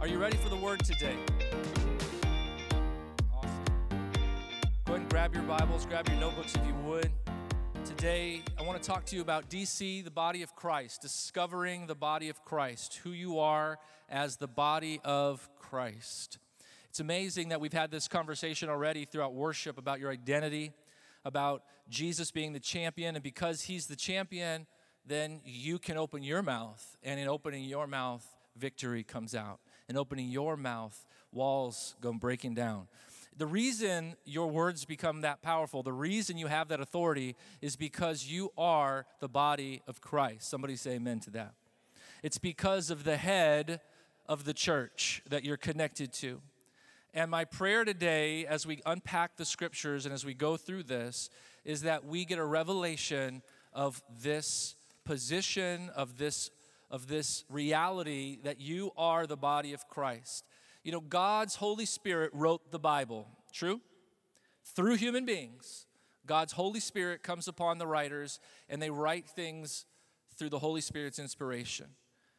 Are you ready for the word today? Awesome. Go ahead and grab your Bibles, grab your notebooks if you would. Today, I want to talk to you about DC, the body of Christ, discovering the body of Christ, who you are as the body of Christ. It's amazing that we've had this conversation already throughout worship about your identity, about Jesus being the champion, and because he's the champion, then you can open your mouth, and in opening your mouth, victory comes out. In opening your mouth, walls go breaking down. The reason your words become that powerful, the reason you have that authority is because you are the body of Christ. Somebody say amen to that. It's because of the head of the church that you're connected to. And my prayer today, as we unpack the scriptures and as we go through this, is that we get a revelation of this position, of this, of this reality that you are the body of Christ. You know, God's Holy Spirit wrote the Bible, true? Through human beings. God's Holy Spirit comes upon the writers and they write things through the Holy Spirit's inspiration.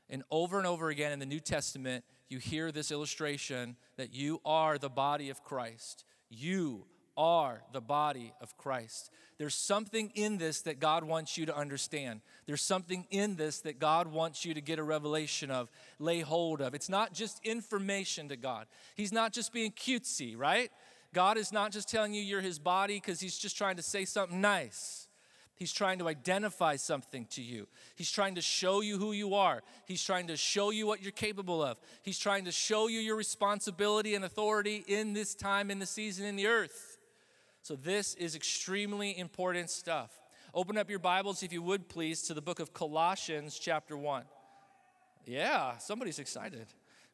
And over and over again in the New Testament, you hear this illustration that you are the body of Christ. You are the body of Christ. There's something in this that God wants you to understand. There's something in this that God wants you to get a revelation of, lay hold of. It's not just information to God, He's not just being cutesy, right? God is not just telling you you're His body because He's just trying to say something nice. He's trying to identify something to you. He's trying to show you who you are. He's trying to show you what you're capable of. He's trying to show you your responsibility and authority in this time, in the season, in the earth. So, this is extremely important stuff. Open up your Bibles, if you would please, to the book of Colossians, chapter 1. Yeah, somebody's excited.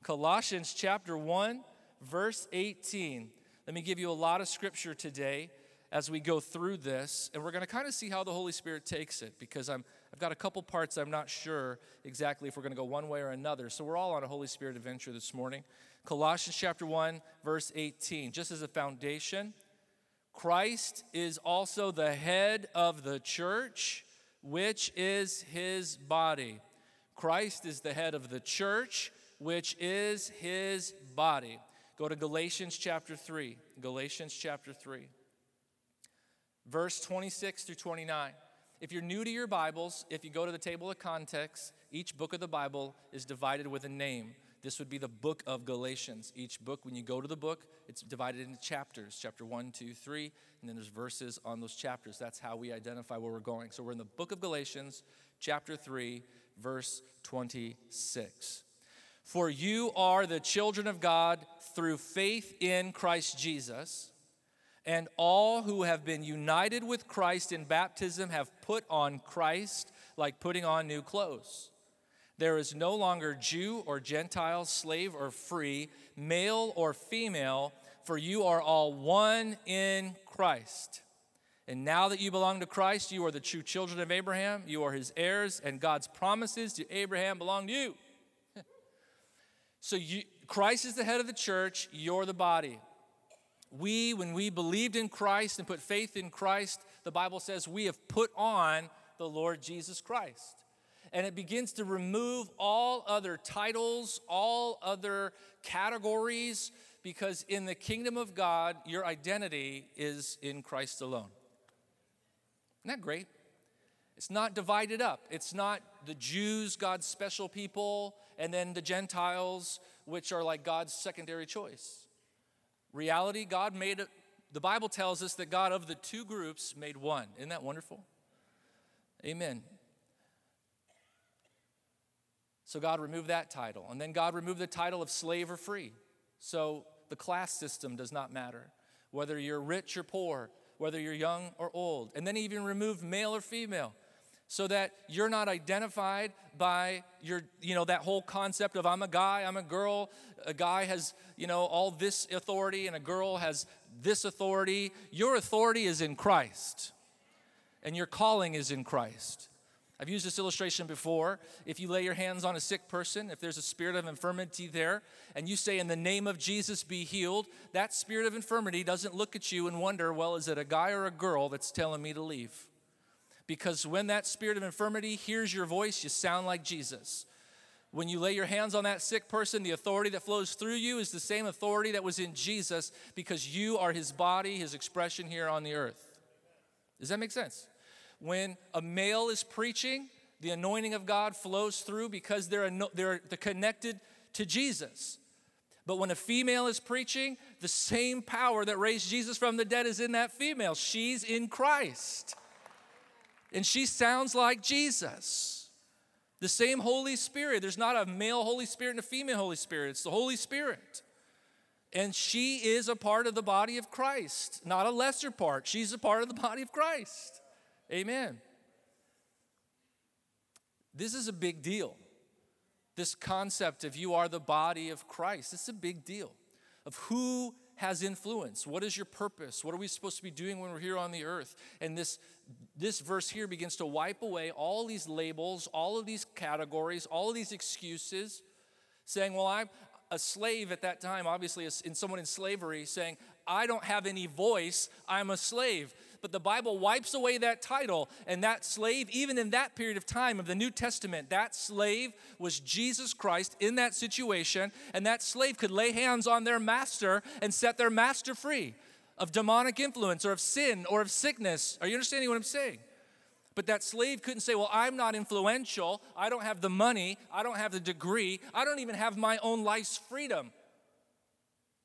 Colossians, chapter 1, verse 18. Let me give you a lot of scripture today as we go through this, and we're going to kind of see how the Holy Spirit takes it because I'm, I've got a couple parts I'm not sure exactly if we're going to go one way or another. So we're all on a Holy Spirit adventure this morning. Colossians chapter 1, verse 18. Just as a foundation, Christ is also the head of the church, which is his body. Christ is the head of the church, which is his body. Go to Galatians chapter 3. Galatians chapter 3 verse 26 through 29. If you're new to your Bibles, if you go to the table of context, each book of the Bible is divided with a name. This would be the book of Galatians. Each book, when you go to the book, it's divided into chapters chapter one, two, three, and then there's verses on those chapters. That's how we identify where we're going. So we're in the book of Galatians, chapter 3, verse 26. For you are the children of God through faith in Christ Jesus and all who have been united with Christ in baptism have put on Christ like putting on new clothes. There is no longer Jew or Gentile, slave or free, male or female, for you are all one in Christ. And now that you belong to Christ, you are the true children of Abraham, you are his heirs, and God's promises to Abraham belong to you. so you, Christ is the head of the church, you're the body. We, when we believed in Christ and put faith in Christ, the Bible says we have put on the Lord Jesus Christ. And it begins to remove all other titles, all other categories, because in the kingdom of God, your identity is in Christ alone. Isn't that great? It's not divided up. It's not the Jews, God's special people, and then the Gentiles, which are like God's secondary choice. Reality, God made it, the Bible tells us that God of the two groups made one. Isn't that wonderful? Amen. So God removed that title. And then God removed the title of slave or free. So the class system does not matter, whether you're rich or poor, whether you're young or old. And then he even removed male or female so that you're not identified by your you know that whole concept of i'm a guy i'm a girl a guy has you know all this authority and a girl has this authority your authority is in christ and your calling is in christ i've used this illustration before if you lay your hands on a sick person if there's a spirit of infirmity there and you say in the name of jesus be healed that spirit of infirmity doesn't look at you and wonder well is it a guy or a girl that's telling me to leave because when that spirit of infirmity hears your voice, you sound like Jesus. When you lay your hands on that sick person, the authority that flows through you is the same authority that was in Jesus because you are his body, his expression here on the earth. Does that make sense? When a male is preaching, the anointing of God flows through because they're, they're, connected to Jesus. But when a female is preaching, the same power that raised Jesus from the dead is in that female. She's in Christ. And she sounds like Jesus. The same Holy Spirit. There's not a male Holy Spirit and a female Holy Spirit, it's the Holy Spirit. And she is a part of the body of Christ, not a lesser part. She's a part of the body of Christ. Amen. This is a big deal. This concept of you are the body of Christ, it's a big deal. Of who has influence. What is your purpose? What are we supposed to be doing when we're here on the earth? And this, this verse here begins to wipe away all these labels, all of these categories, all of these excuses, saying, Well, I'm a slave at that time, obviously, in someone in slavery, saying, I don't have any voice, I'm a slave but the Bible wipes away that title. And that slave, even in that period of time of the New Testament, that slave was Jesus Christ in that situation. And that slave could lay hands on their master and set their master free of demonic influence or of sin or of sickness. Are you understanding what I'm saying? But that slave couldn't say, Well, I'm not influential. I don't have the money. I don't have the degree. I don't even have my own life's freedom.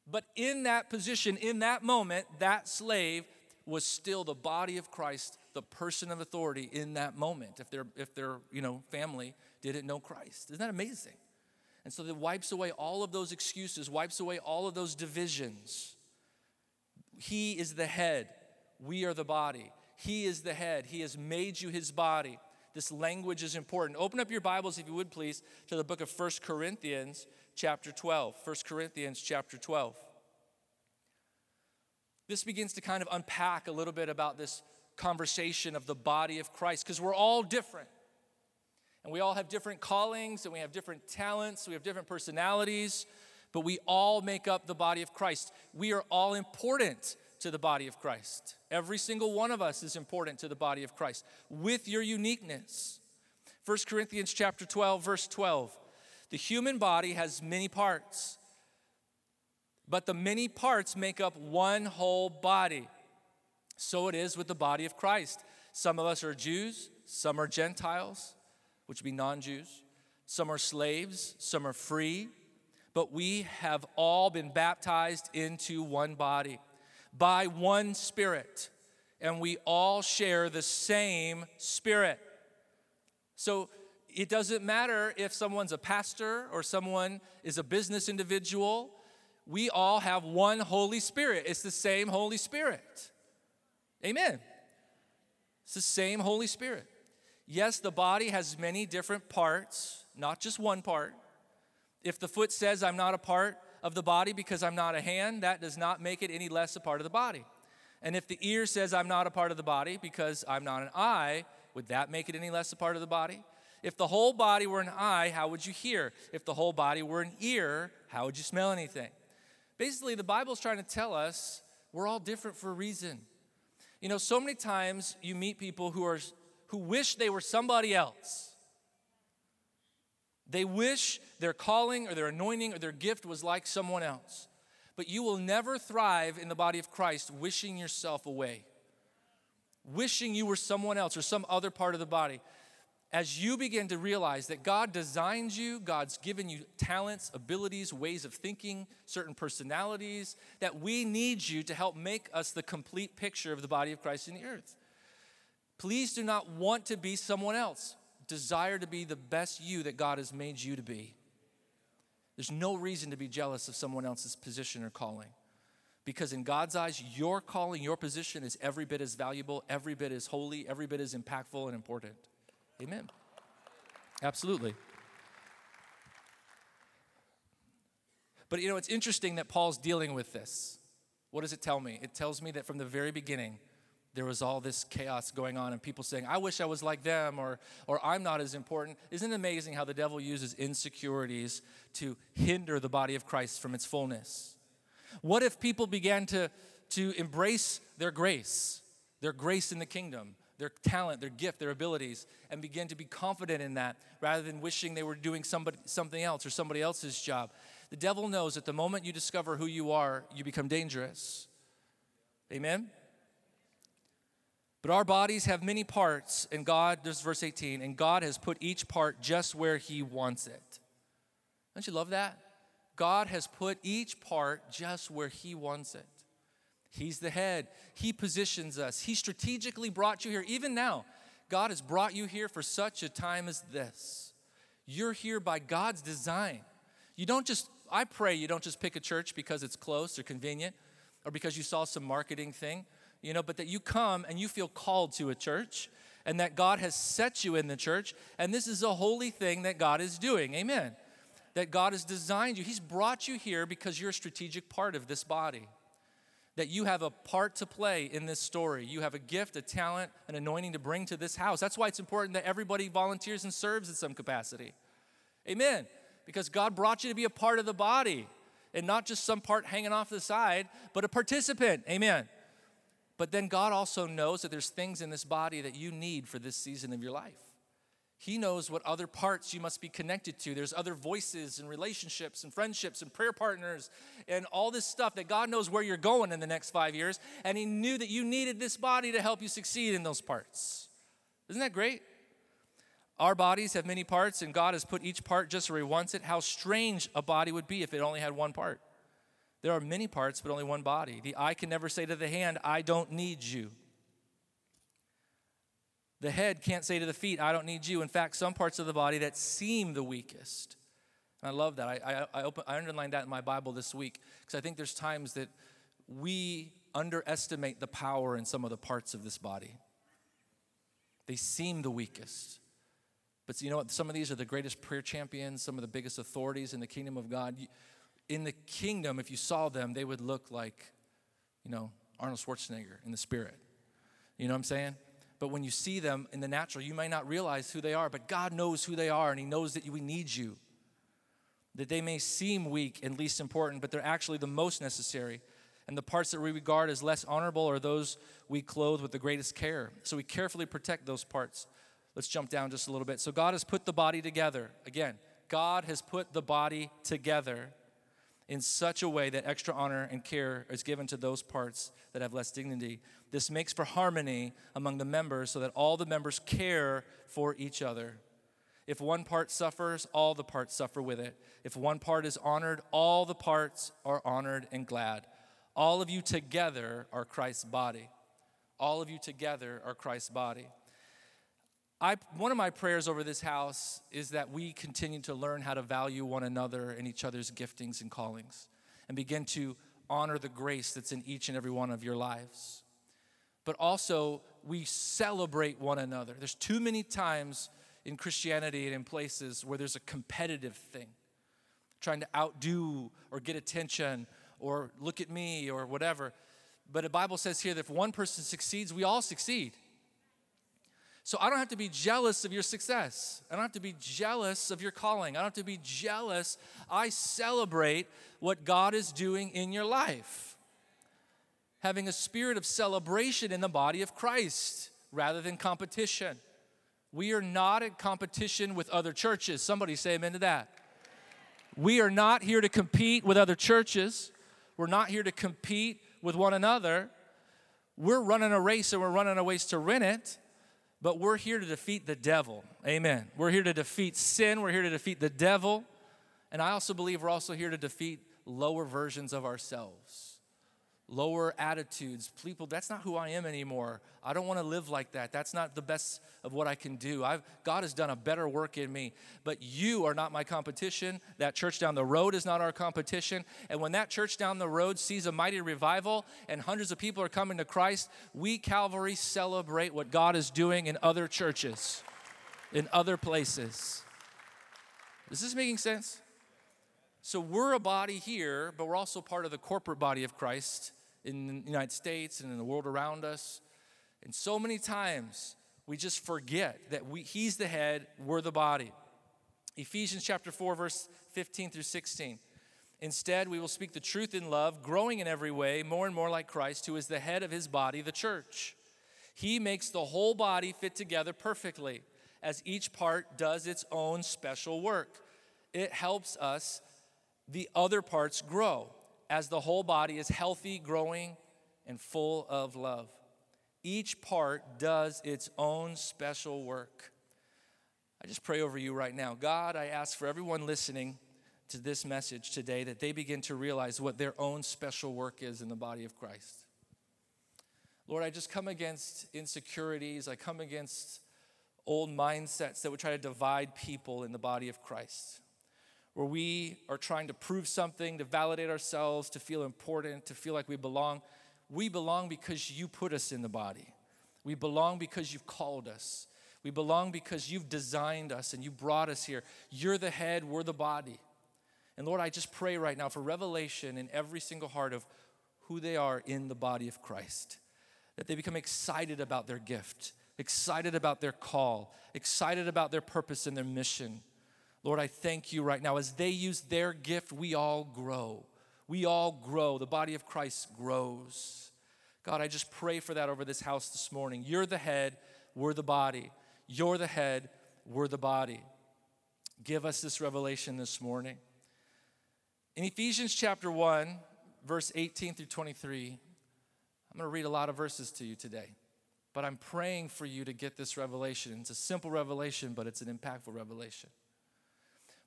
But in that position, in that moment, that slave was still the body of Christ, the person of authority in that moment, if their, if their you know, family didn't know Christ. Isn't that amazing? And so it wipes away all of those excuses, wipes away all of those divisions. He is the head, we are the body. He is the head, He has made you His body. This language is important. Open up your Bibles, if you would please, to the book of First Corinthians, chapter 12. 1 Corinthians, chapter 12 this begins to kind of unpack a little bit about this conversation of the body of Christ because we're all different. And we all have different callings and we have different talents, we have different personalities, but we all make up the body of Christ. We are all important to the body of Christ. Every single one of us is important to the body of Christ with your uniqueness. 1 Corinthians chapter 12 verse 12. The human body has many parts but the many parts make up one whole body. So it is with the body of Christ. Some of us are Jews, some are Gentiles, which would be non Jews, some are slaves, some are free, but we have all been baptized into one body by one Spirit, and we all share the same Spirit. So it doesn't matter if someone's a pastor or someone is a business individual we all have one Holy Spirit. It's the same Holy Spirit. Amen. It's the same Holy Spirit. Yes, the body has many different parts, not just one part. If the foot says, I'm not a part of the body because I'm not a hand, that does not make it any less a part of the body. And if the ear says, I'm not a part of the body because I'm not an eye, would that make it any less a part of the body? If the whole body were an eye, how would you hear? If the whole body were an ear, how would you smell anything? Basically, the Bible's trying to tell us we're all different for a reason. You know, so many times you meet people who are who wish they were somebody else. They wish their calling or their anointing or their gift was like someone else. But you will never thrive in the body of Christ wishing yourself away, wishing you were someone else or some other part of the body as you begin to realize that God designs you, God's given you talents, abilities, ways of thinking, certain personalities, that we need you to help make us the complete picture of the body of Christ in the earth. Please do not want to be someone else. Desire to be the best you that God has made you to be. There's no reason to be jealous of someone else's position or calling. Because in God's eyes, your calling, your position is every bit as valuable, every bit as holy, every bit as impactful and important. Amen. Absolutely. But you know, it's interesting that Paul's dealing with this. What does it tell me? It tells me that from the very beginning, there was all this chaos going on and people saying, I wish I was like them or, or I'm not as important. Isn't it amazing how the devil uses insecurities to hinder the body of Christ from its fullness? What if people began to, to embrace their grace, their grace in the kingdom, their talent, their gift, their abilities, and begin to be confident in that rather than wishing they were doing somebody, something else or somebody else's job. The devil knows that the moment you discover who you are, you become dangerous. Amen? But our bodies have many parts, and God, this is verse 18, and God has put each part just where He wants it. Don't you love that? God has put each part just where He wants it. He's the head. He positions us. He strategically brought you here. Even now, God has brought you here for such a time as this. You're here by God's design. You don't just, I pray you don't just pick a church because it's close or convenient or because you saw some marketing thing, you know, but that you come and you feel called to a church and that God has set you in the church and this is a holy thing that God is doing. Amen. That God has designed you. He's brought you here because you're a strategic part of this body that you have a part to play in this story. You have a gift, a talent, an anointing to bring to this house. That's why it's important that everybody volunteers and serves in some capacity. Amen. Because God brought you to be a part of the body and not just some part hanging off the side, but a participant. Amen. But then God also knows that there's things in this body that you need for this season of your life. He knows what other parts you must be connected to. There's other voices and relationships and friendships and prayer partners and all this stuff that God knows where you're going in the next five years. And He knew that you needed this body to help you succeed in those parts. Isn't that great? Our bodies have many parts, and God has put each part just where He wants it. How strange a body would be if it only had one part. There are many parts, but only one body. The eye can never say to the hand, I don't need you. The head can't say to the feet, I don't need you. In fact, some parts of the body that seem the weakest. And I love that. I, I, I, open, I underlined that in my Bible this week because I think there's times that we underestimate the power in some of the parts of this body. They seem the weakest. But you know what? Some of these are the greatest prayer champions, some of the biggest authorities in the kingdom of God. In the kingdom, if you saw them, they would look like, you know, Arnold Schwarzenegger in the spirit. You know what I'm saying? But when you see them in the natural, you may not realize who they are, but God knows who they are and He knows that we need you. That they may seem weak and least important, but they're actually the most necessary. And the parts that we regard as less honorable are those we clothe with the greatest care. So we carefully protect those parts. Let's jump down just a little bit. So God has put the body together. Again, God has put the body together in such a way that extra honor and care is given to those parts that have less dignity. This makes for harmony among the members so that all the members care for each other. If one part suffers, all the parts suffer with it. If one part is honored, all the parts are honored and glad. All of you together are Christ's body. All of you together are Christ's body. I, one of my prayers over this house is that we continue to learn how to value one another and each other's giftings and callings and begin to honor the grace that's in each and every one of your lives but also we celebrate one another. There's too many times in Christianity and in places where there's a competitive thing, trying to outdo or get attention or look at me or whatever. But the Bible says here that if one person succeeds, we all succeed. So I don't have to be jealous of your success. I don't have to be jealous of your calling. I don't have to be jealous. I celebrate what God is doing in your life having a spirit of celebration in the body of Christ rather than competition. We are not in competition with other churches. Somebody say amen to that. We are not here to compete with other churches. We're not here to compete with one another. We're running a race and we're running a race to win it, but we're here to defeat the devil. Amen. We're here to defeat sin. We're here to defeat the devil. And I also believe we're also here to defeat lower versions of ourselves lower attitudes. People, that's not who I am anymore. I don't want to live like that. That's not the best of what I can do. I've, God has done a better work in me. But you are not my competition. That church down the road is not our competition. And when that church down the road sees a mighty revival and hundreds of people are coming to Christ, we, Calvary, celebrate what God is doing in other churches, in other places. Is this making sense? So we're a body here, but we're also part of the corporate body of Christ in the United States and in the world around us. And so many times we just forget that we, He's the head, we're the body. Ephesians chapter 4, verse 15 through 16. Instead, we will speak the truth in love, growing in every way more and more like Christ, who is the head of his body, the church. He makes the whole body fit together perfectly as each part does its own special work. It helps us, the other parts, grow as the whole body is healthy, growing, and full of love. Each part does its own special work. I just pray over you right now. God, I ask for everyone listening to this message today that they begin to realize what their own special work is in the body of Christ. Lord, I just come against insecurities. I come against old mindsets that would try to divide people in the body of Christ, where we are trying to prove something, to validate ourselves, to feel important, to feel like we belong. We belong because you put us in the body. We belong because you've called us. We belong because you've designed us and you brought us here. You're the head, we're the body. And Lord, I just pray right now for revelation in every single heart of who they are in the body of Christ, that they become excited about their gift, excited about their call, excited about their purpose and their mission. Lord, I thank you right now. As they use their gift, we all grow. We all grow. The body of Christ grows. God, I just pray for that over this house this morning. You're the head, we're the body. You're the head, we're the body. Give us this revelation this morning. In Ephesians chapter 1, verse 18 through 23, I'm going to read a lot of verses to you today. But I'm praying for you to get this revelation. It's a simple revelation, but it's an impactful revelation.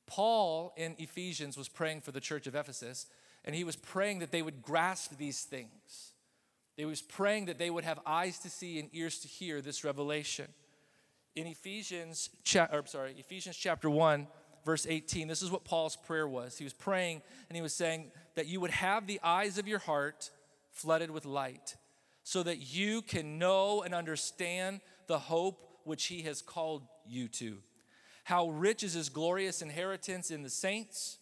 Paul in Ephesians was praying for the church of Ephesus, and he was praying that they would grasp these things. He was praying that they would have eyes to see and ears to hear this revelation. In Ephesians, cha- or, sorry, Ephesians chapter 1, verse 18, this is what Paul's prayer was. He was praying and he was saying that you would have the eyes of your heart flooded with light so that you can know and understand the hope which he has called you to. How rich is his glorious inheritance in the saints,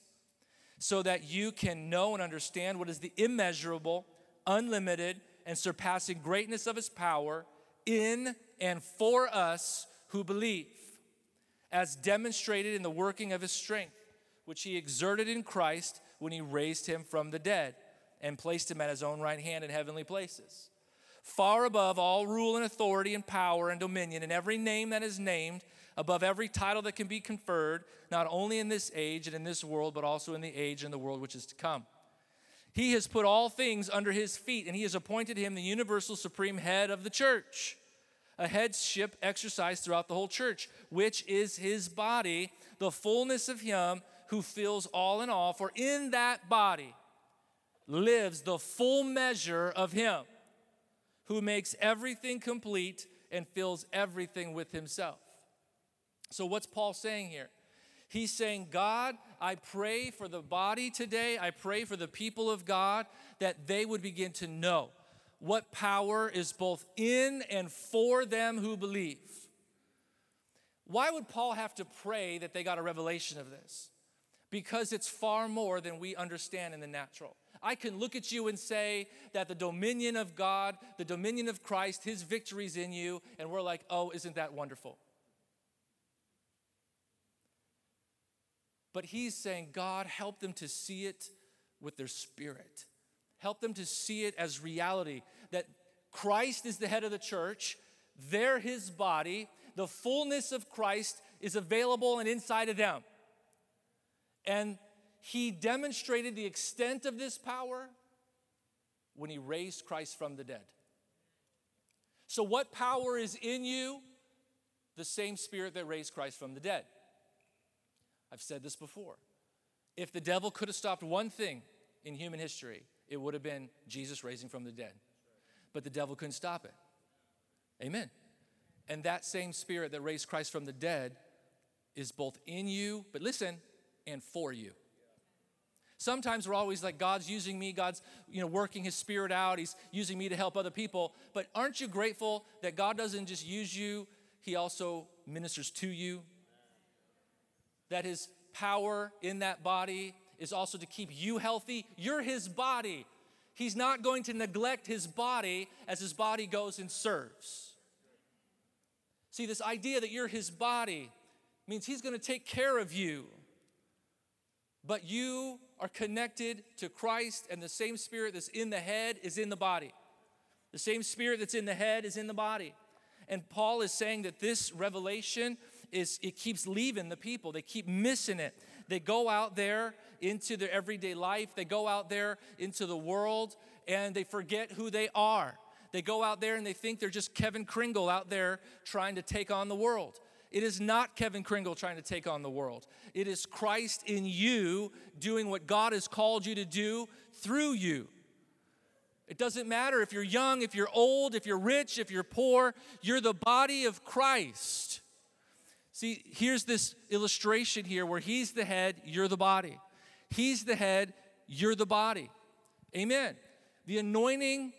so that you can know and understand what is the immeasurable, unlimited, and surpassing greatness of his power in and for us who believe, as demonstrated in the working of his strength, which he exerted in Christ when he raised him from the dead and placed him at his own right hand in heavenly places. Far above all rule and authority and power and dominion and every name that is named, above every title that can be conferred, not only in this age and in this world, but also in the age and the world which is to come. He has put all things under his feet, and he has appointed him the universal supreme head of the church, a headship exercised throughout the whole church, which is his body, the fullness of him who fills all in all. For in that body lives the full measure of him who makes everything complete and fills everything with himself. So, what's Paul saying here? He's saying, God, I pray for the body today. I pray for the people of God that they would begin to know what power is both in and for them who believe. Why would Paul have to pray that they got a revelation of this? Because it's far more than we understand in the natural. I can look at you and say that the dominion of God, the dominion of Christ, his victory's in you, and we're like, oh, isn't that wonderful? But he's saying, God, help them to see it with their spirit. Help them to see it as reality that Christ is the head of the church, they're his body, the fullness of Christ is available and inside of them. And he demonstrated the extent of this power when he raised Christ from the dead. So, what power is in you? The same spirit that raised Christ from the dead. I've said this before. If the devil could have stopped one thing in human history, it would have been Jesus raising from the dead. But the devil couldn't stop it. Amen. And that same spirit that raised Christ from the dead is both in you, but listen, and for you. Sometimes we're always like, God's using me, God's you know, working his spirit out, he's using me to help other people. But aren't you grateful that God doesn't just use you, he also ministers to you? That his power in that body is also to keep you healthy. You're his body. He's not going to neglect his body as his body goes and serves. See, this idea that you're his body means he's going to take care of you. But you are connected to Christ, and the same spirit that's in the head is in the body. The same spirit that's in the head is in the body. And Paul is saying that this revelation is it keeps leaving the people. They keep missing it. They go out there into their everyday life. They go out there into the world and they forget who they are. They go out there and they think they're just Kevin Kringle out there trying to take on the world. It is not Kevin Kringle trying to take on the world. It is Christ in you doing what God has called you to do through you. It doesn't matter if you're young, if you're old, if you're rich, if you're poor, you're the body of Christ. See, here's this illustration here where He's the head, you're the body. He's the head, you're the body. Amen. The anointing,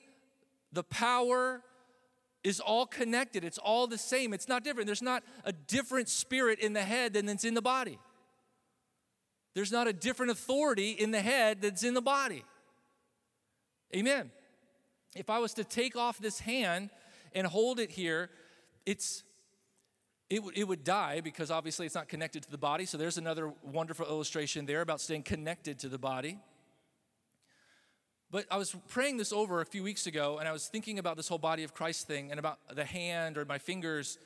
the power is all connected. It's all the same. It's not different. There's not a different spirit in the head than that's in the body. There's not a different authority in the head that's in the body. Amen. If I was to take off this hand and hold it here, it's it, w- it would die because obviously it's not connected to the body. So there's another wonderful illustration there about staying connected to the body. But I was praying this over a few weeks ago and I was thinking about this whole body of Christ thing and about the hand or my fingers.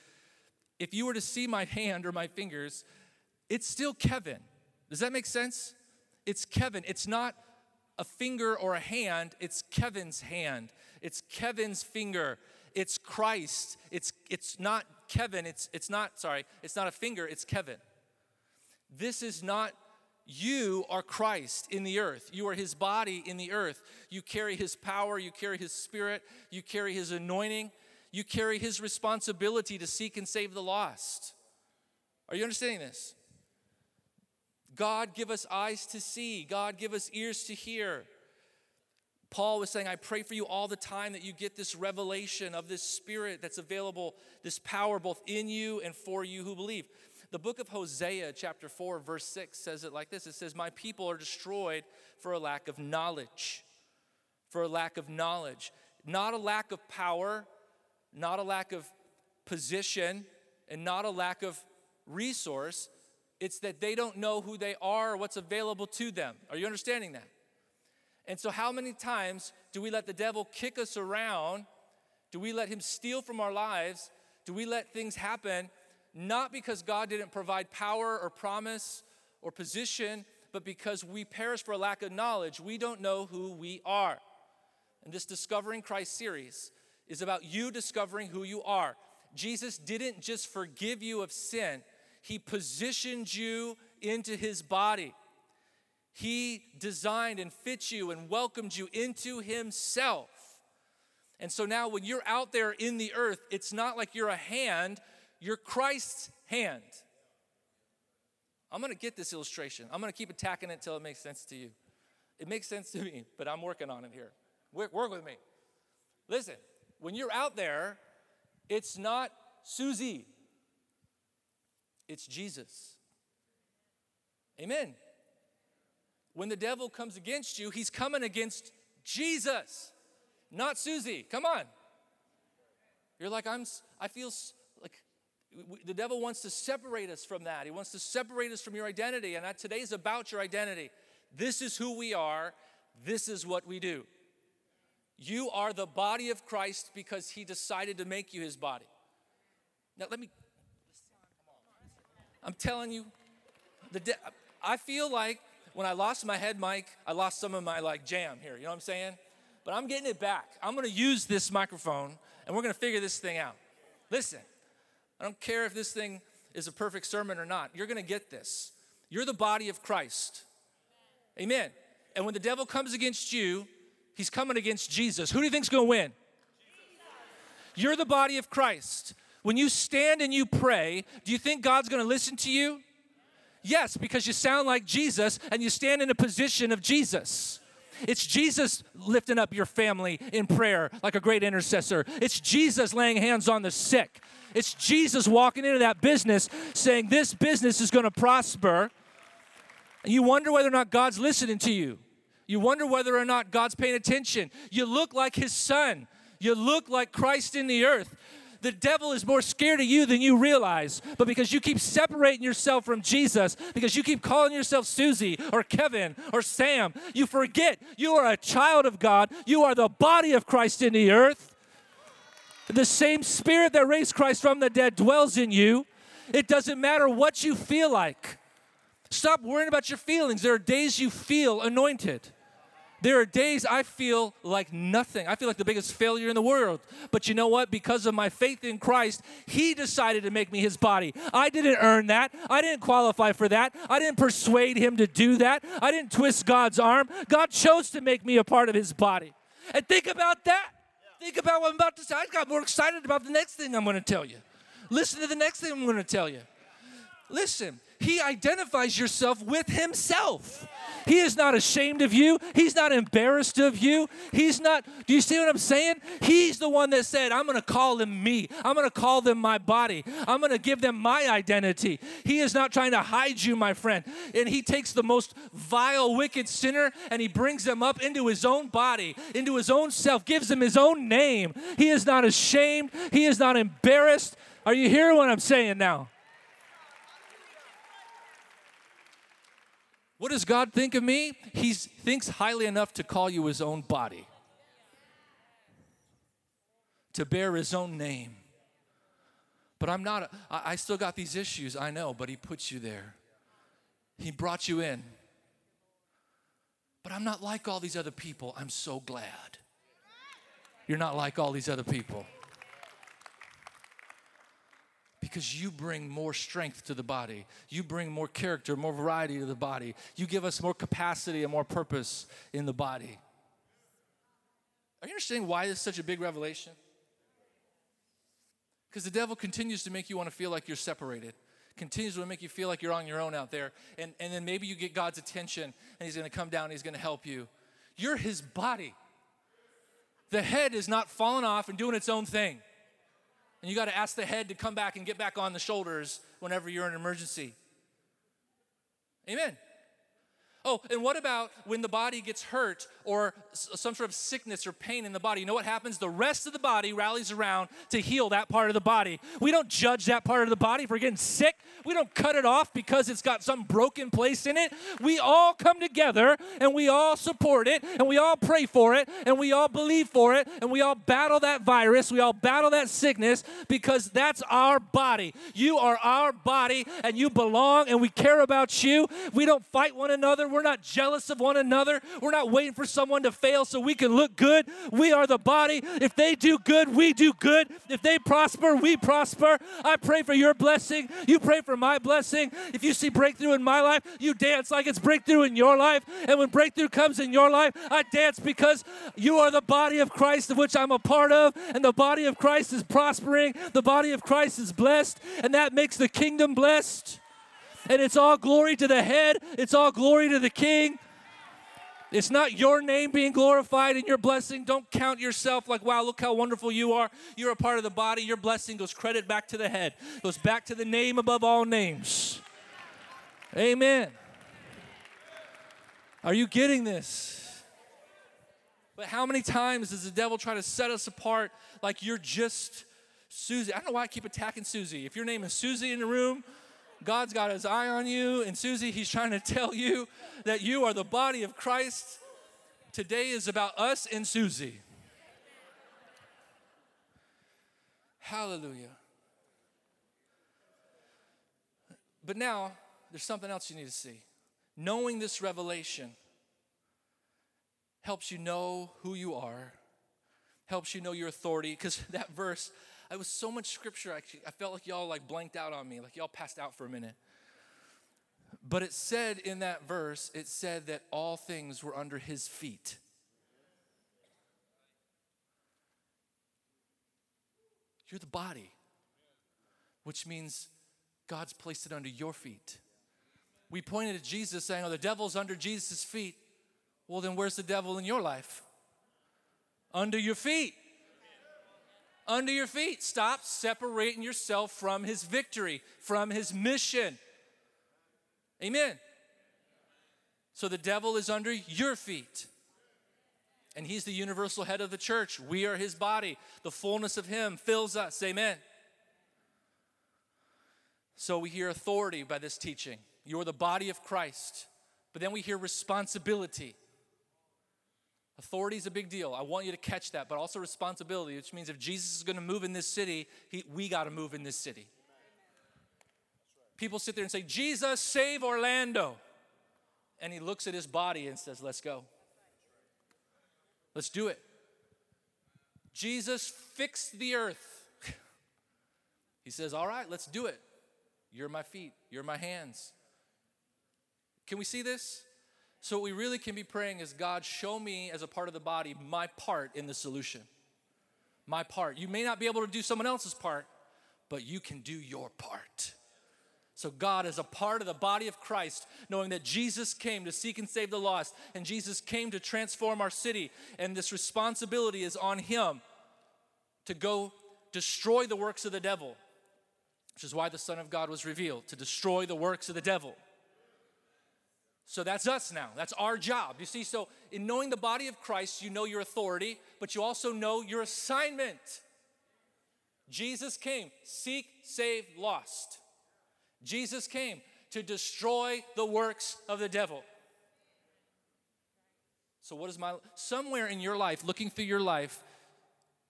If you were to see my hand or my fingers, it's still Kevin. Does that make sense? It's Kevin. It's not a finger or a hand, it's Kevin's hand. It's Kevin's finger. It's Christ. It's, it's not Kevin. It's, it's not, sorry, it's not a finger, it's Kevin. This is not you are Christ in the earth. You are his body in the earth. You carry his power, you carry his spirit, you carry his anointing, you carry his responsibility to seek and save the lost. Are you understanding this? God, give us eyes to see. God, give us ears to hear. Paul was saying, I pray for you all the time that you get this revelation of this spirit that's available, this power both in you and for you who believe. The book of Hosea, chapter 4, verse 6, says it like this It says, My people are destroyed for a lack of knowledge. For a lack of knowledge. Not a lack of power, not a lack of position, and not a lack of resource, it's that they don't know who they are or what's available to them. Are you understanding that? And so, how many times do we let the devil kick us around? Do we let him steal from our lives? Do we let things happen not because God didn't provide power or promise or position, but because we perish for a lack of knowledge? We don't know who we are. And this Discovering Christ series is about you discovering who you are. Jesus didn't just forgive you of sin, he positioned you into His body. He designed and fit you and welcomed you into Himself. And so now, when you're out there in the earth, it's not like you're a hand, you're Christ's hand. I'm gonna get this illustration. I'm gonna keep attacking it until it makes sense to you. It makes sense to me, but I'm working on it here. Work, work with me. Listen, when you're out there, it's not Susie, it's Jesus. Amen. When the devil comes against you, he's coming against Jesus, not Susie. Come on. You're like, I'm, I feel like the devil wants to separate us from that. He wants to separate us from your identity. And that today's about your identity. This is who we are, this is what we do. You are the body of Christ because he decided to make you his body. Now, let me I'm telling you, the de- I feel like when I lost my head mic, I lost some of my like jam here. You know what I'm saying? But I'm getting it back. I'm to use this microphone and we're to figure this thing out. Listen, I don't care if this thing is a perfect sermon or not. You're to get this. You're the body of Christ. Amen. And when the devil comes against you, he's coming against Jesus. Who do you think's to win? You're the body of Christ. When you stand and you pray, do you think God's gonna listen to you? Yes, because you sound like Jesus and you stand in a position of Jesus. It's Jesus lifting up your family in prayer like a great intercessor. It's Jesus laying hands on the sick. It's Jesus walking into that business saying, This business is gonna prosper. And you wonder whether or not God's listening to you. You wonder whether or not God's paying attention. You look like His Son. You look like Christ in the earth the devil is more scared of you than you realize. But because you keep separating yourself from Jesus, because you keep calling yourself Susie or Kevin or Sam, you forget you are a child of God. You are the body of Christ in the earth. The same spirit that raised Christ from the dead dwells in you. It doesn't matter what you feel like. Stop worrying about your feelings. There are days you feel anointed. There are days I feel like nothing. I feel like the biggest failure in the world. But you know what? Because of my faith in Christ, He decided to make me His body. I didn't earn that. I didn't qualify for that. I didn't persuade Him to do that. I didn't twist God's arm. God chose to make me a part of His body. And think about that. Think about what I'm about to say. I got more excited about the next thing I'm going to tell you. Listen to the next thing I'm going to tell you. Listen, He identifies yourself with Himself. He is not ashamed of you. He's not embarrassed of you. He's not, do you see what I'm saying? He's the one that said, I'm going to call them me. I'm going to call them my body. I'm going to give them my identity. He is not trying to hide you, my friend. And he takes the most vile, wicked sinner and he brings them up into his own body, into his own self, gives them his own name. He is not ashamed. He is not embarrassed. Are you hearing what I'm saying now? What does God think of me? He thinks highly enough to call you his own body, to bear his own name. But I'm not, I still got these issues, I know, but he puts you there. He brought you in. But I'm not like all these other people. I'm so glad. You're not like all these other people because you bring more strength to the body. You bring more character, more variety to the body. You give us more capacity and more purpose in the body. Are you understanding why this is such a big revelation? Because the devil continues to make you want to feel like you're separated, continues to make you feel like you're on your own out there. And, and then maybe you get God's attention and he's going to come down and he's going to help you. You're his body. The head is not falling off and doing its own thing. And you got to ask the head to come back and get back on the shoulders whenever you're in an emergency. Amen. Oh, and what about when the body gets hurt or some sort of sickness or pain in the body? You know what happens? The rest of the body rallies around to heal that part of the body. We don't judge that part of the body for getting sick. We don't cut it off because it's got some broken place in it. We all come together and we all support it and we all pray for it and we all believe for it and we all battle that virus. We all battle that sickness because that's our body. You are our body and you belong and we care about you. We don't fight one another. We're not jealous of one another. We're not waiting for someone to fail so we can look good. We are the body. If they do good, we do good. If they prosper, we prosper. I pray for your blessing. You pray for my blessing. If you see breakthrough in my life, you dance like it's breakthrough in your life. And when breakthrough comes in your life, I dance because you are the body of Christ, of which I'm a part of. And the body of Christ is prospering. The body of Christ is blessed. And that makes the kingdom blessed and it's all glory to the head, it's all glory to the king. It's not your name being glorified and your blessing. Don't count yourself like, wow, look how wonderful you are. You're a part of the body. Your blessing goes credit back to the head, goes back to the name above all names. Amen. Are you getting this? But how many times does the devil try to set us apart like you're just Susie? I don't know why I keep attacking Susie. If your name is Susie in the room, God's got his eye on you. And Susie, he's trying to tell you that you are the body of Christ. Today is about us and Susie. Hallelujah. But now, there's something else you need to see. Knowing this revelation helps you know who you are, helps you know your authority, because that verse, it was so much scripture. Actually, I felt like y'all like blanked out on me, like y'all passed out for a minute. But it said in that verse, it said that all things were under his feet. You're the body, which means God's placed it under your feet. We pointed at Jesus saying, Oh, the devil's under Jesus' feet. Well, then where's the devil in your life? Under your feet under your feet. Stop separating yourself from his victory, from his mission. Amen. So the devil is under your feet. And he's the universal head of the church. We are his body. The fullness of him fills us. Amen. So we hear authority by this teaching. You're the body of Christ. But then we hear responsibility. Authority is a big deal. I want you to catch that, but also responsibility, which means if Jesus is going to move in this city, he, we got to move in this city. People sit there and say, Jesus, save Orlando. And he looks at his body and says, Let's go. Let's do it. Jesus, fixed the earth. he says, All right, let's do it. You're my feet, you're my hands. Can we see this? So, what we really can be praying is God, show me as a part of the body my part in the solution. My part. You may not be able to do someone else's part, but you can do your part. So, God is a part of the body of Christ, knowing that Jesus came to seek and save the lost, and Jesus came to transform our city, and this responsibility is on Him to go destroy the works of the devil, which is why the Son of God was revealed to destroy the works of the devil. So that's us now. That's our job. You see, so in knowing the body of Christ, you know your authority, but you also know your assignment. Jesus came, seek, save, lost. Jesus came to destroy the works of the devil. So, what is my, somewhere in your life, looking through your life,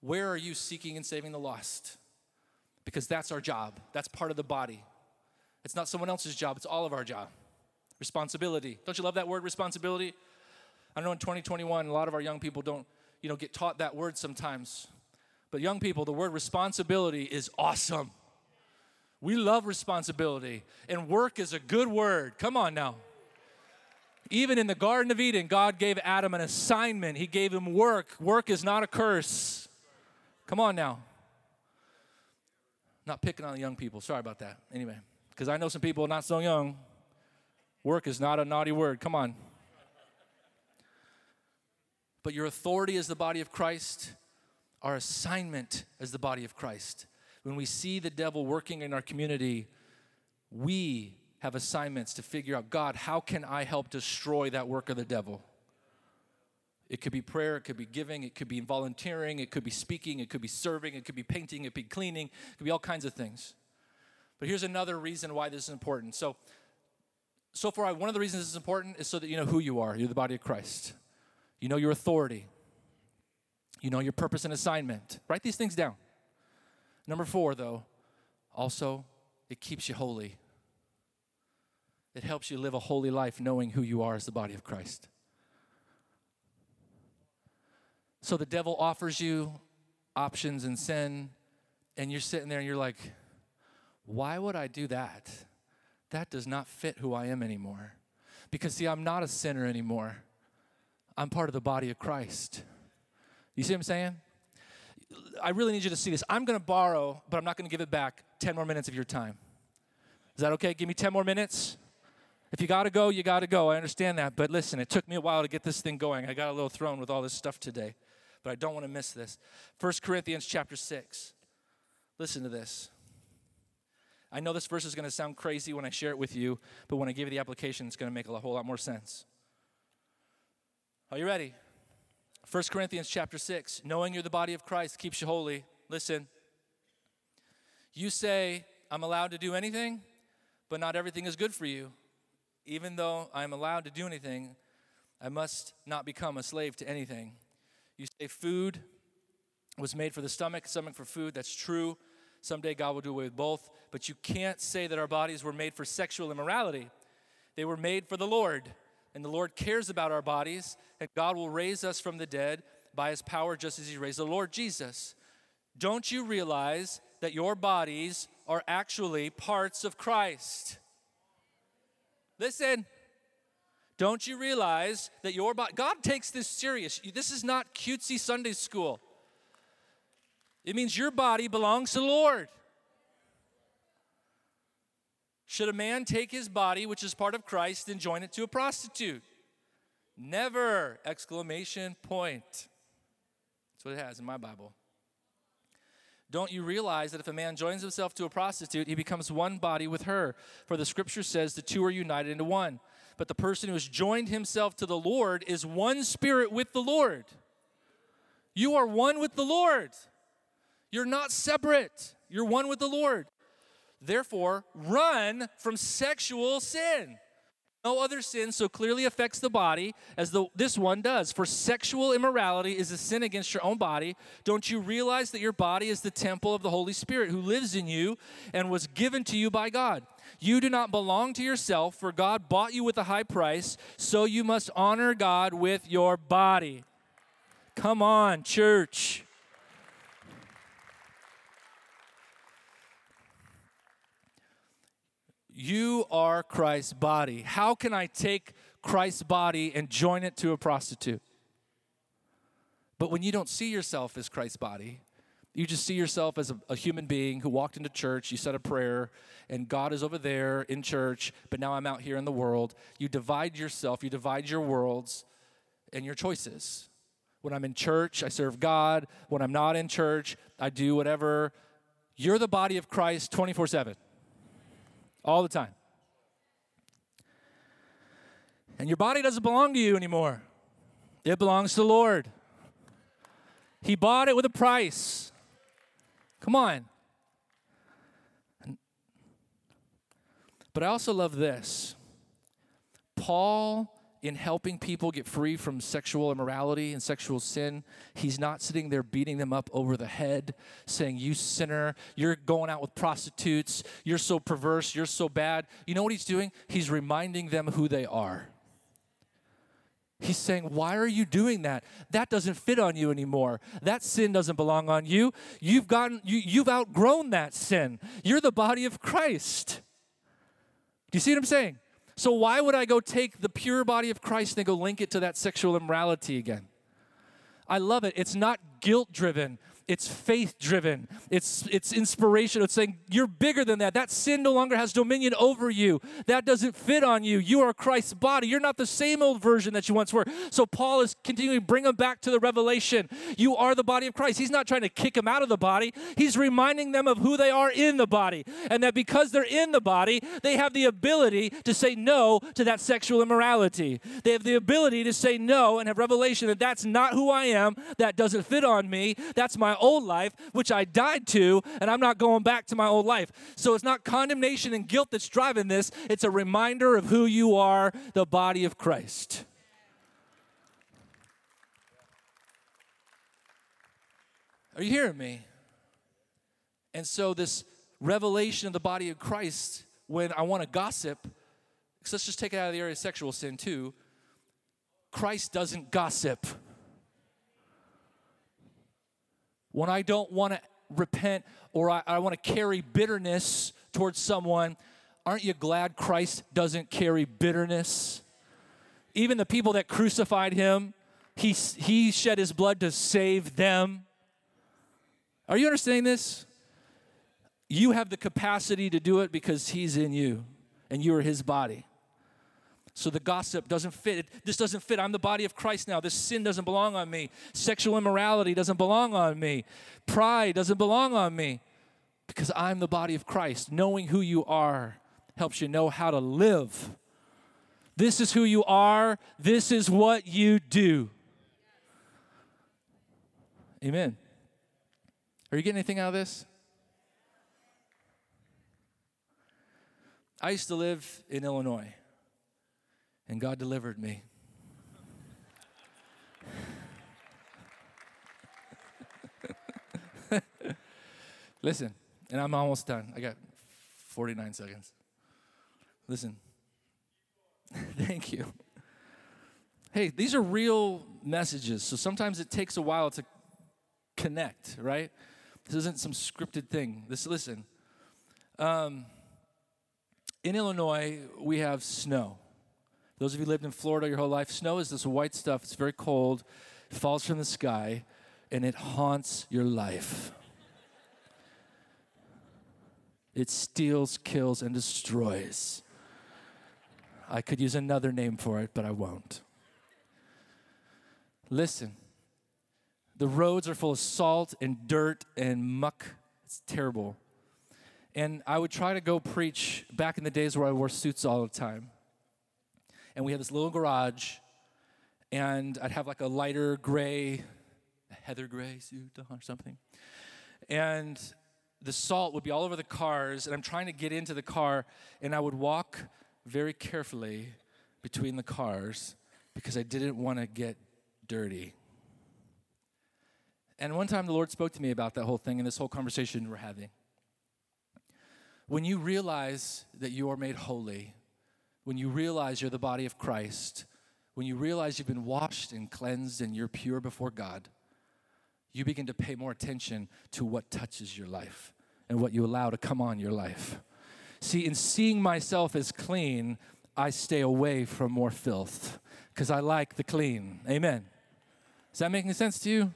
where are you seeking and saving the lost? Because that's our job, that's part of the body. It's not someone else's job, it's all of our job. Responsibility. Don't you love that word, responsibility? I know in 2021, a lot of our young people don't, you know, get taught that word sometimes. But young people, the word responsibility is awesome. We love responsibility, and work is a good word. Come on now. Even in the Garden of Eden, God gave Adam an assignment. He gave him work. Work is not a curse. Come on now. Not picking on the young people. Sorry about that. Anyway, because I know some people not so young Work is not a naughty word. Come on. But your authority as the body of Christ, our assignment as the body of Christ. When we see the devil working in our community, we have assignments to figure out God, how can I help destroy that work of the devil? It could be prayer, it could be giving, it could be volunteering, it could be speaking, it could be serving, it could be painting, it could be cleaning, it could be all kinds of things. But here's another reason why this is important. So, so far, one of the reasons this is important is so that you know who you are. You're the body of Christ. You know your authority. You know your purpose and assignment. Write these things down. Number four, though, also, it keeps you holy. It helps you live a holy life knowing who you are as the body of Christ. So the devil offers you options and sin, and you're sitting there and you're like, why would I do that? That does not fit who I am anymore. Because, see, I'm not a sinner anymore. I'm part of the body of Christ. You see what I'm saying? I really need you to see this. I'm going to borrow, but I'm not going to give it back 10 more minutes of your time. Is that okay? Give me 10 more minutes. If you got to go, you got to go. I understand that. But listen, it took me a while to get this thing going. I got a little thrown with all this stuff today, but I don't want to miss this. 1 Corinthians chapter 6. Listen to this. I know this verse is going to sound crazy when I share it with you, but when I give you the application, it's going to make a whole lot more sense. Are you ready? 1 Corinthians chapter 6. Knowing you're the body of Christ keeps you holy. Listen. You say, I'm allowed to do anything, but not everything is good for you. Even though I'm allowed to do anything, I must not become a slave to anything. You say, food was made for the stomach, stomach for food. That's true. Someday God will do away with both. But you can't say that our bodies were made for sexual immorality. They were made for the Lord. And the Lord cares about our bodies, and God will raise us from the dead by his power, just as he raised the Lord Jesus. Don't you realize that your bodies are actually parts of Christ? Listen. Don't you realize that your body, God takes this serious. This is not cutesy Sunday school. It means your body belongs to the Lord. Should a man take his body, which is part of Christ, and join it to a prostitute? Never! Exclamation point. That's what it has in my Bible. Don't you realize that if a man joins himself to a prostitute, he becomes one body with her? For the scripture says the two are united into one. But the person who has joined himself to the Lord is one spirit with the Lord. You are one with the Lord. You're not separate, you're one with the Lord. Therefore, run from sexual sin. No other sin so clearly affects the body as the, this one does. For sexual immorality is a sin against your own body. Don't you realize that your body is the temple of the Holy Spirit who lives in you and was given to you by God? You do not belong to yourself, for God bought you with a high price, so you must honor God with your body. Come on, church. You are Christ's body. How can I take Christ's body and join it to a prostitute? But when you don't see yourself as Christ's body, you just see yourself as a, a, human being who walked into church, you said a prayer, and God is over there in church, but now I'm out here in the world. You divide yourself, you divide your worlds and your choices. When I'm in church, I serve God. When I'm not in church, I do whatever. You're the body of Christ 24 7 all the time. And your body doesn't belong to you anymore, it belongs to the Lord. He bought it with a price. Come on. But I also love this. Paul in helping people get free from sexual immorality and sexual sin, he's not sitting there beating them up over the head, saying, You sinner, you're going out with prostitutes, you're so perverse, you're so bad. You know what he's doing? He's reminding them who they are. He's saying, Why are you doing that? That doesn't fit on you anymore. That sin doesn't belong on you. You've gotten you, you've outgrown that sin. You're the body of Christ. Do you see what I'm saying? So, why would I go take the pure body of Christ and go link it to that sexual immorality again? I love it. It's not guilt driven it's faith driven it's it's inspirational. It's saying you're bigger than that. That sin no longer has dominion over you. That doesn't fit on you. You are christ's body. You're not the same old version that you once were. So paul is continuing to bring them back to the revelation. You are the body of christ. He's not trying to kick them out of the body. He's reminding them of who they are in the body and that because they're in the body they have the ability to say no to that sexual immorality. They have the ability to say no and have revelation that that's not who i am that doesn't fit on me that's my old life, which I died to, and I'm not going back to my old life. So it's not condemnation and guilt that's driving this, it's a reminder of who you are, the body of Christ. Are you hearing me? And so, this revelation of the body of Christ, when I want to gossip, let's just take it out of the area of sexual sin too, Christ doesn't gossip when I don't want to repent or I, I want to carry bitterness towards someone, aren't you glad Christ doesn't carry bitterness? Even the people that crucified him, he, he shed his blood to save them. Are you understanding this? You have the capacity to do it because he's in you and you are his body. So the gossip doesn't fit. This doesn't fit. I'm the body of Christ now. This sin doesn't belong on me. Sexual immorality doesn't belong on me. Pride doesn't belong on me because I'm the body of Christ. Knowing who you are helps you know how to live. This is who you are. This is what you do. Amen. Are you getting anything out of this? I used to live in Illinois and God delivered me. Listen, and I'm almost done. I got 49 seconds. Listen. Thank you. Hey, these are real messages, so sometimes it takes a while to connect, right? This isn't some scripted thing. This listen. Um, in Illinois, we have snow. Those of you lived in Florida your whole life, snow is this white stuff. It's very cold, it falls from the sky, and it haunts your life. It steals, kills, and destroys. I could use another name for it, but I won't. Listen, the roads are full of salt and dirt and muck. It's terrible. And I would try to go preach back in the days where I wore suits all the time and we had this little garage, and I'd have like a lighter gray, heather gray suit or something. And the salt would be all over the cars, and I'm trying to get into the car, and I would walk very carefully between the cars because I didn't want to get dirty. And one time the Lord spoke to me about that whole thing and this whole conversation we're having. When you realize that you are made holy, when you realize you're the body of Christ, when you realize you've been washed and cleansed and you're pure before God, you begin to pay more attention to what touches your life and what you allow to come on your life. See, in seeing myself as clean, I stay away from more filth because I like the clean. Amen. Is that making sense to you?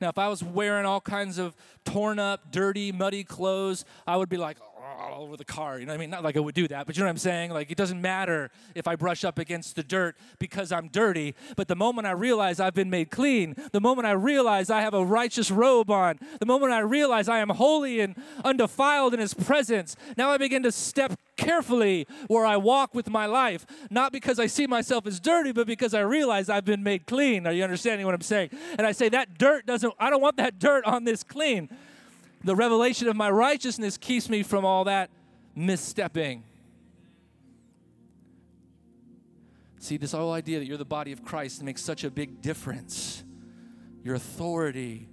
Now, if I was wearing all kinds of torn up, dirty, muddy clothes, I would be like, all over the car. You know what I mean? Not like I would do that, but you know what I'm saying? Like it doesn't matter if I brush up against the dirt because I'm dirty. But the moment I realize I've been made clean, the moment I realize I have a righteous robe on, the moment I realize I am holy and undefiled in His presence, now I begin to step carefully where I walk with my life. Not because I see myself as dirty, but because I realize I've been made clean. Are you understanding what I'm saying? And I say, that dirt doesn't, I don't want that dirt on this clean the revelation of my righteousness keeps me from all that misstepping. See, this whole idea that you're the body of Christ makes such a big difference. Your authority,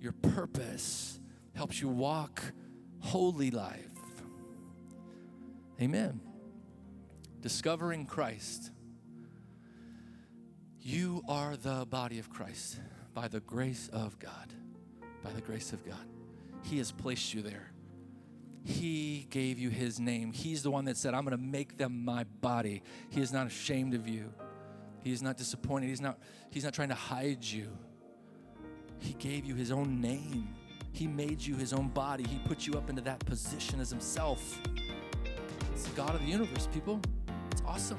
your purpose helps you walk holy life. Amen. Discovering Christ. You are the body of Christ by the grace of God. By the grace of God. He has placed you there. He gave you His name. He's the one that said, I'm going to make them my body. He is not ashamed of you. He is not disappointed. He's not, he's not trying to hide you. He gave you His own name. He made you His own body. He put you up into that position as Himself. It's the God of the universe, people. It's awesome.